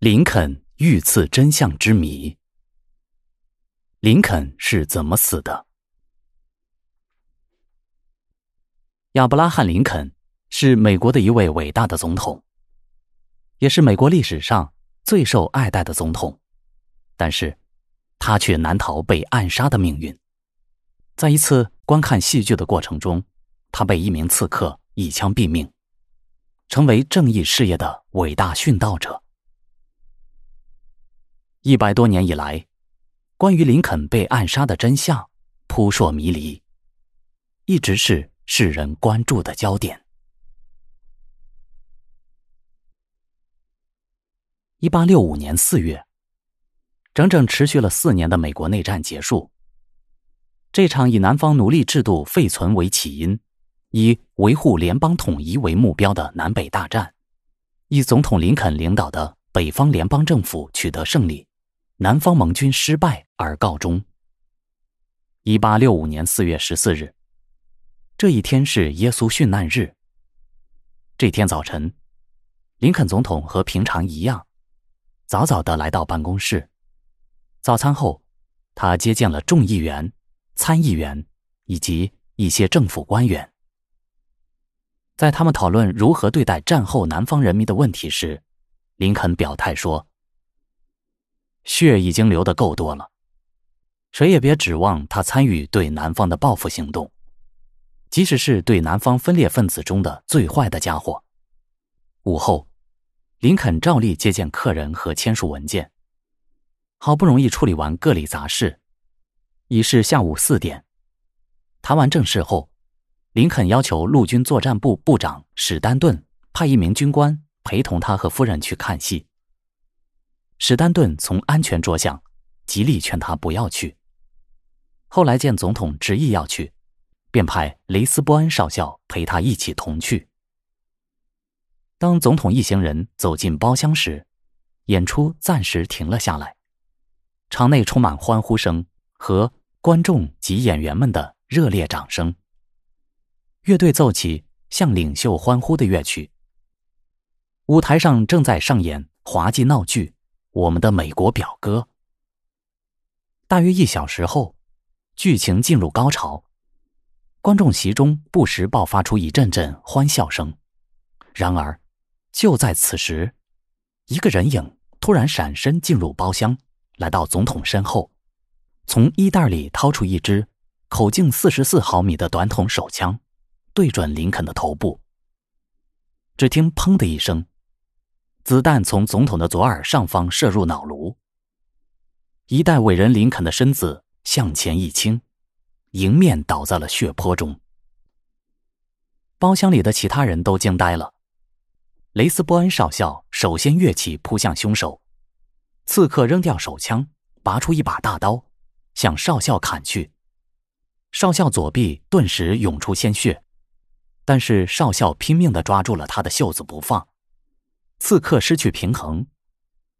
林肯遇刺真相之谜。林肯是怎么死的？亚伯拉罕·林肯是美国的一位伟大的总统，也是美国历史上最受爱戴的总统。但是，他却难逃被暗杀的命运。在一次观看戏剧的过程中，他被一名刺客一枪毙命，成为正义事业的伟大殉道者。一百多年以来，关于林肯被暗杀的真相扑朔迷离，一直是世人关注的焦点。一八六五年四月，整整持续了四年的美国内战结束。这场以南方奴隶制度废存为起因，以维护联邦统一为目标的南北大战，以总统林肯领导的北方联邦政府取得胜利。南方盟军失败而告终。一八六五年四月十四日，这一天是耶稣殉难日。这天早晨，林肯总统和平常一样，早早的来到办公室。早餐后，他接见了众议员、参议员以及一些政府官员。在他们讨论如何对待战后南方人民的问题时，林肯表态说。血已经流得够多了，谁也别指望他参与对南方的报复行动，即使是对南方分裂分子中的最坏的家伙。午后，林肯照例接见客人和签署文件，好不容易处理完各里杂事，已是下午四点。谈完正事后，林肯要求陆军作战部部长史丹顿派一名军官陪同他和夫人去看戏。史丹顿从安全着想，极力劝他不要去。后来见总统执意要去，便派雷斯波恩少校陪他一起同去。当总统一行人走进包厢时，演出暂时停了下来，场内充满欢呼声和观众及演员们的热烈掌声。乐队奏起向领袖欢呼的乐曲。舞台上正在上演滑稽闹剧。我们的美国表哥。大约一小时后，剧情进入高潮，观众席中不时爆发出一阵阵欢笑声。然而，就在此时，一个人影突然闪身进入包厢，来到总统身后，从衣袋里掏出一支口径四十四毫米的短筒手枪，对准林肯的头部。只听“砰”的一声。子弹从总统的左耳上方射入脑颅，一代伟人林肯的身子向前一倾，迎面倒在了血泊中。包厢里的其他人都惊呆了。雷斯波恩少校首先跃起扑向凶手，刺客扔掉手枪，拔出一把大刀，向少校砍去。少校左臂顿时涌出鲜血，但是少校拼命的抓住了他的袖子不放。刺客失去平衡，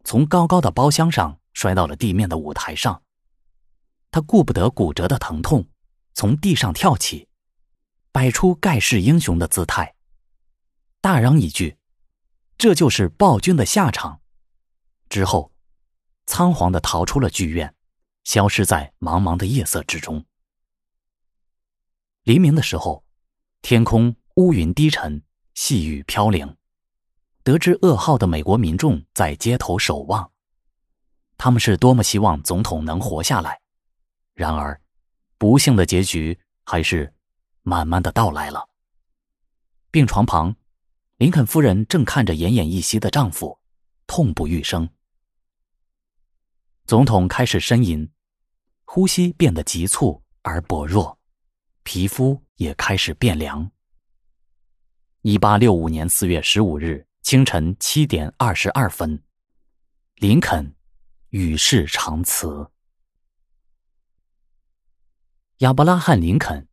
从高高的包厢上摔到了地面的舞台上。他顾不得骨折的疼痛，从地上跳起，摆出盖世英雄的姿态，大嚷一句：“这就是暴君的下场。”之后，仓皇的逃出了剧院，消失在茫茫的夜色之中。黎明的时候，天空乌云低沉，细雨飘零。得知噩耗的美国民众在街头守望，他们是多么希望总统能活下来。然而，不幸的结局还是慢慢的到来了。病床旁，林肯夫人正看着奄奄一息的丈夫，痛不欲生。总统开始呻吟，呼吸变得急促而薄弱，皮肤也开始变凉。一八六五年四月十五日。清晨七点二十二分，林肯与世长辞。亚伯拉罕·林肯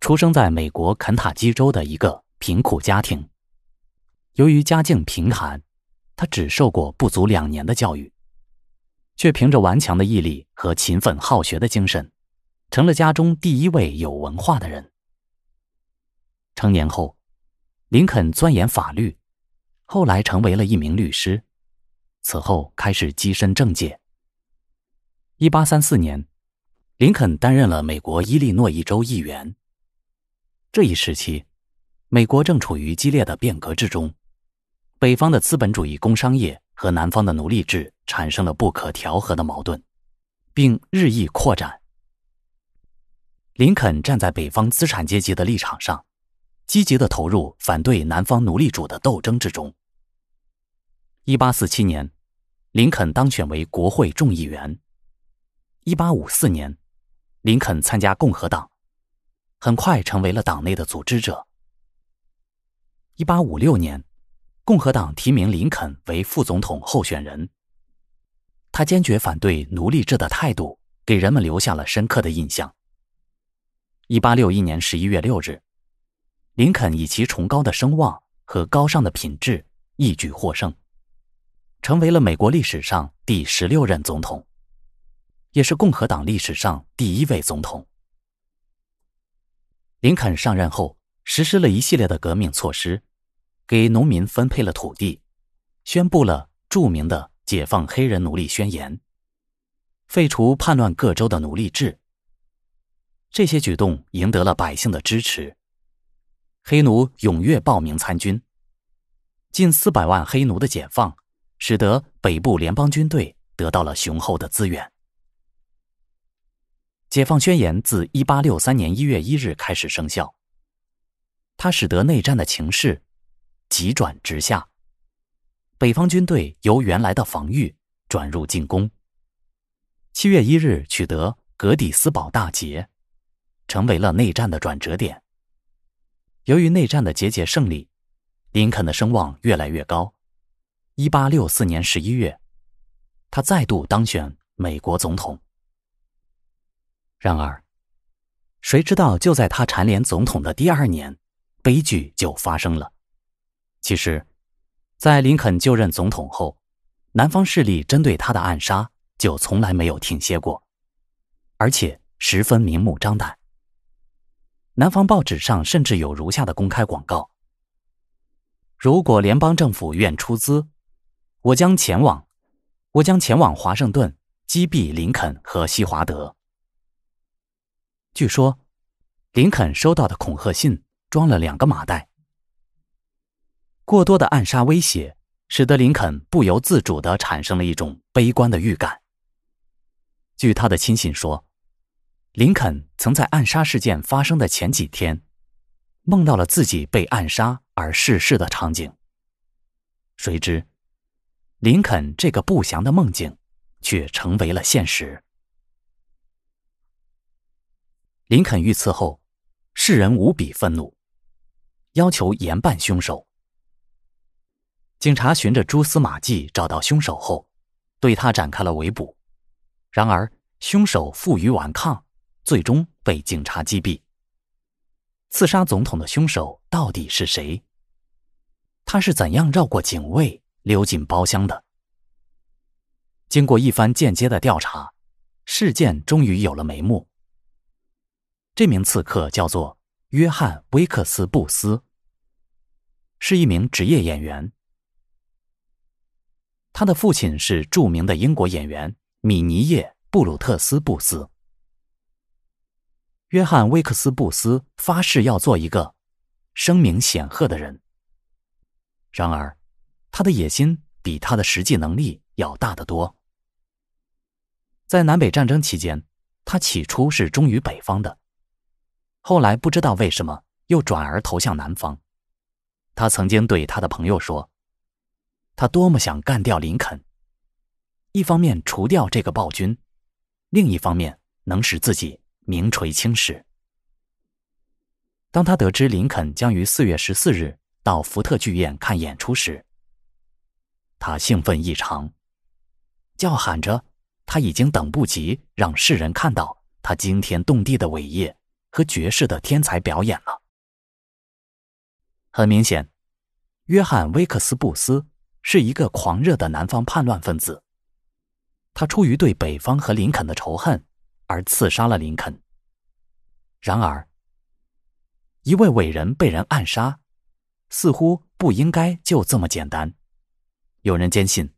出生在美国肯塔基州的一个贫苦家庭。由于家境贫寒，他只受过不足两年的教育，却凭着顽强的毅力和勤奋好学的精神，成了家中第一位有文化的人。成年后，林肯钻研法律。后来成为了一名律师，此后开始跻身政界。一八三四年，林肯担任了美国伊利诺伊州议员。这一时期，美国正处于激烈的变革之中，北方的资本主义工商业和南方的奴隶制产生了不可调和的矛盾，并日益扩展。林肯站在北方资产阶级的立场上，积极的投入反对南方奴隶主的斗争之中。一八四七年，林肯当选为国会众议员。一八五四年，林肯参加共和党，很快成为了党内的组织者。一八五六年，共和党提名林肯为副总统候选人。他坚决反对奴隶制的态度，给人们留下了深刻的印象。一八六一年十一月六日，林肯以其崇高的声望和高尚的品质一举获胜。成为了美国历史上第十六任总统，也是共和党历史上第一位总统。林肯上任后，实施了一系列的革命措施，给农民分配了土地，宣布了著名的解放黑人奴隶宣言，废除叛乱各州的奴隶制。这些举动赢得了百姓的支持，黑奴踊跃报名参军，近四百万黑奴的解放。使得北部联邦军队得到了雄厚的资源。解放宣言自一八六三年一月一日开始生效。它使得内战的情势急转直下，北方军队由原来的防御转入进攻。七月一日取得格底斯堡大捷，成为了内战的转折点。由于内战的节节胜利，林肯的声望越来越高。一八六四年十一月，他再度当选美国总统。然而，谁知道就在他蝉联总统的第二年，悲剧就发生了。其实，在林肯就任总统后，南方势力针对他的暗杀就从来没有停歇过，而且十分明目张胆。南方报纸上甚至有如下的公开广告：如果联邦政府愿出资。我将前往，我将前往华盛顿击毙林肯和西华德。据说，林肯收到的恐吓信装了两个麻袋。过多的暗杀威胁，使得林肯不由自主的产生了一种悲观的预感。据他的亲信说，林肯曾在暗杀事件发生的前几天，梦到了自己被暗杀而逝世的场景。谁知。林肯这个不祥的梦境，却成为了现实。林肯遇刺后，世人无比愤怒，要求严办凶手。警察循着蛛丝马迹找到凶手后，对他展开了围捕。然而，凶手负隅顽抗，最终被警察击毙。刺杀总统的凶手到底是谁？他是怎样绕过警卫？溜进包厢的。经过一番间接的调查，事件终于有了眉目。这名刺客叫做约翰·威克斯布斯，是一名职业演员。他的父亲是著名的英国演员米尼叶·布鲁特斯·布斯。约翰·威克斯布斯发誓要做一个声名显赫的人。然而。他的野心比他的实际能力要大得多。在南北战争期间，他起初是忠于北方的，后来不知道为什么又转而投向南方。他曾经对他的朋友说：“他多么想干掉林肯，一方面除掉这个暴君，另一方面能使自己名垂青史。”当他得知林肯将于四月十四日到福特剧院看演出时，他兴奋异常，叫喊着：“他已经等不及让世人看到他惊天动地的伟业和绝世的天才表演了。”很明显，约翰·威克斯布斯是一个狂热的南方叛乱分子。他出于对北方和林肯的仇恨而刺杀了林肯。然而，一位伟人被人暗杀，似乎不应该就这么简单。有人坚信，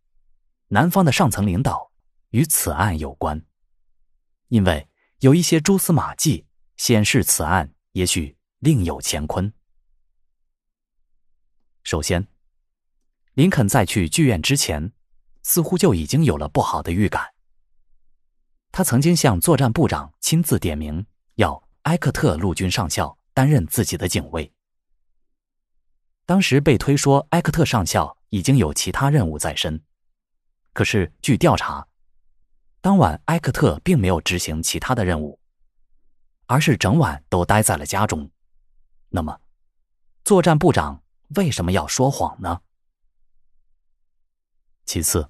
南方的上层领导与此案有关，因为有一些蛛丝马迹显示此案也许另有乾坤。首先，林肯在去剧院之前，似乎就已经有了不好的预感。他曾经向作战部长亲自点名，要埃克特陆军上校担任自己的警卫。当时被推说埃克特上校已经有其他任务在身，可是据调查，当晚埃克特并没有执行其他的任务，而是整晚都待在了家中。那么，作战部长为什么要说谎呢？其次，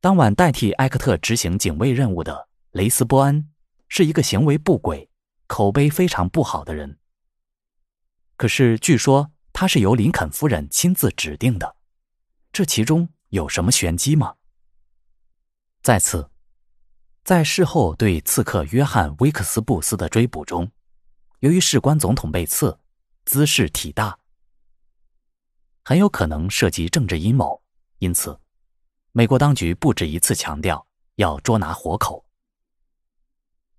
当晚代替埃克特执行警卫任务的雷斯波恩是一个行为不轨、口碑非常不好的人。可是据说。他是由林肯夫人亲自指定的，这其中有什么玄机吗？再次，在事后对刺客约翰·威克斯布斯的追捕中，由于事关总统被刺，姿势体大，很有可能涉及政治阴谋，因此，美国当局不止一次强调要捉拿活口。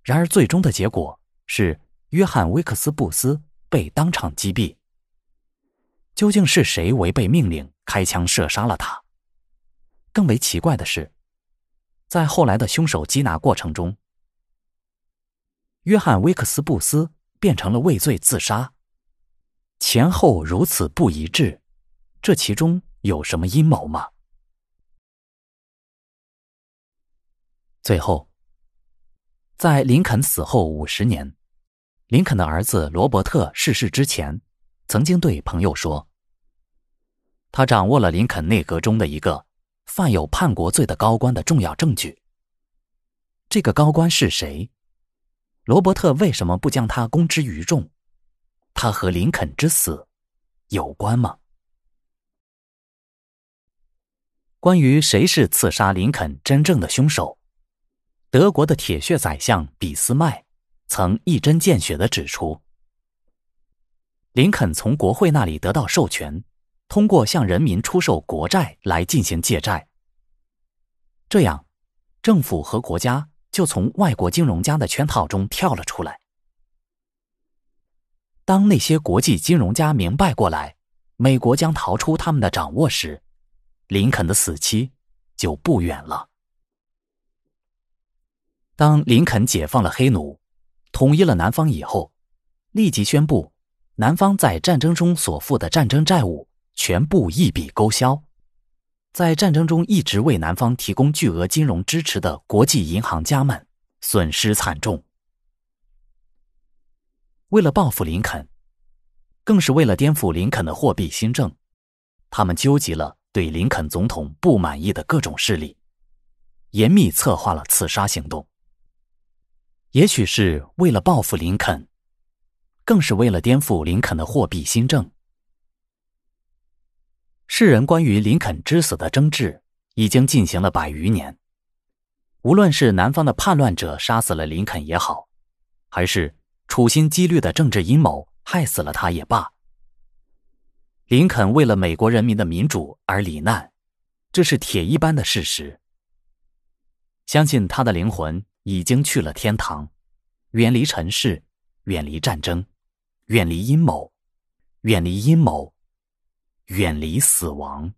然而，最终的结果是约翰·威克斯布斯被当场击毙。究竟是谁违背命令开枪射杀了他？更为奇怪的是，在后来的凶手缉拿过程中，约翰·威克斯布斯变成了畏罪自杀。前后如此不一致，这其中有什么阴谋吗？最后，在林肯死后五十年，林肯的儿子罗伯特逝世之前。曾经对朋友说：“他掌握了林肯内阁中的一个犯有叛国罪的高官的重要证据。这个高官是谁？罗伯特为什么不将他公之于众？他和林肯之死有关吗？”关于谁是刺杀林肯真正的凶手，德国的铁血宰相俾斯麦曾一针见血的指出。林肯从国会那里得到授权，通过向人民出售国债来进行借债。这样，政府和国家就从外国金融家的圈套中跳了出来。当那些国际金融家明白过来，美国将逃出他们的掌握时，林肯的死期就不远了。当林肯解放了黑奴，统一了南方以后，立即宣布。南方在战争中所负的战争债务全部一笔勾销，在战争中一直为南方提供巨额金融支持的国际银行家们损失惨重。为了报复林肯，更是为了颠覆林肯的货币新政，他们纠集了对林肯总统不满意的各种势力，严密策划了刺杀行动。也许是为了报复林肯。更是为了颠覆林肯的货币新政。世人关于林肯之死的争执已经进行了百余年。无论是南方的叛乱者杀死了林肯也好，还是处心积虑的政治阴谋害死了他也罢，林肯为了美国人民的民主而罹难，这是铁一般的事实。相信他的灵魂已经去了天堂，远离尘世，远离战争。远离阴谋，远离阴谋，远离死亡。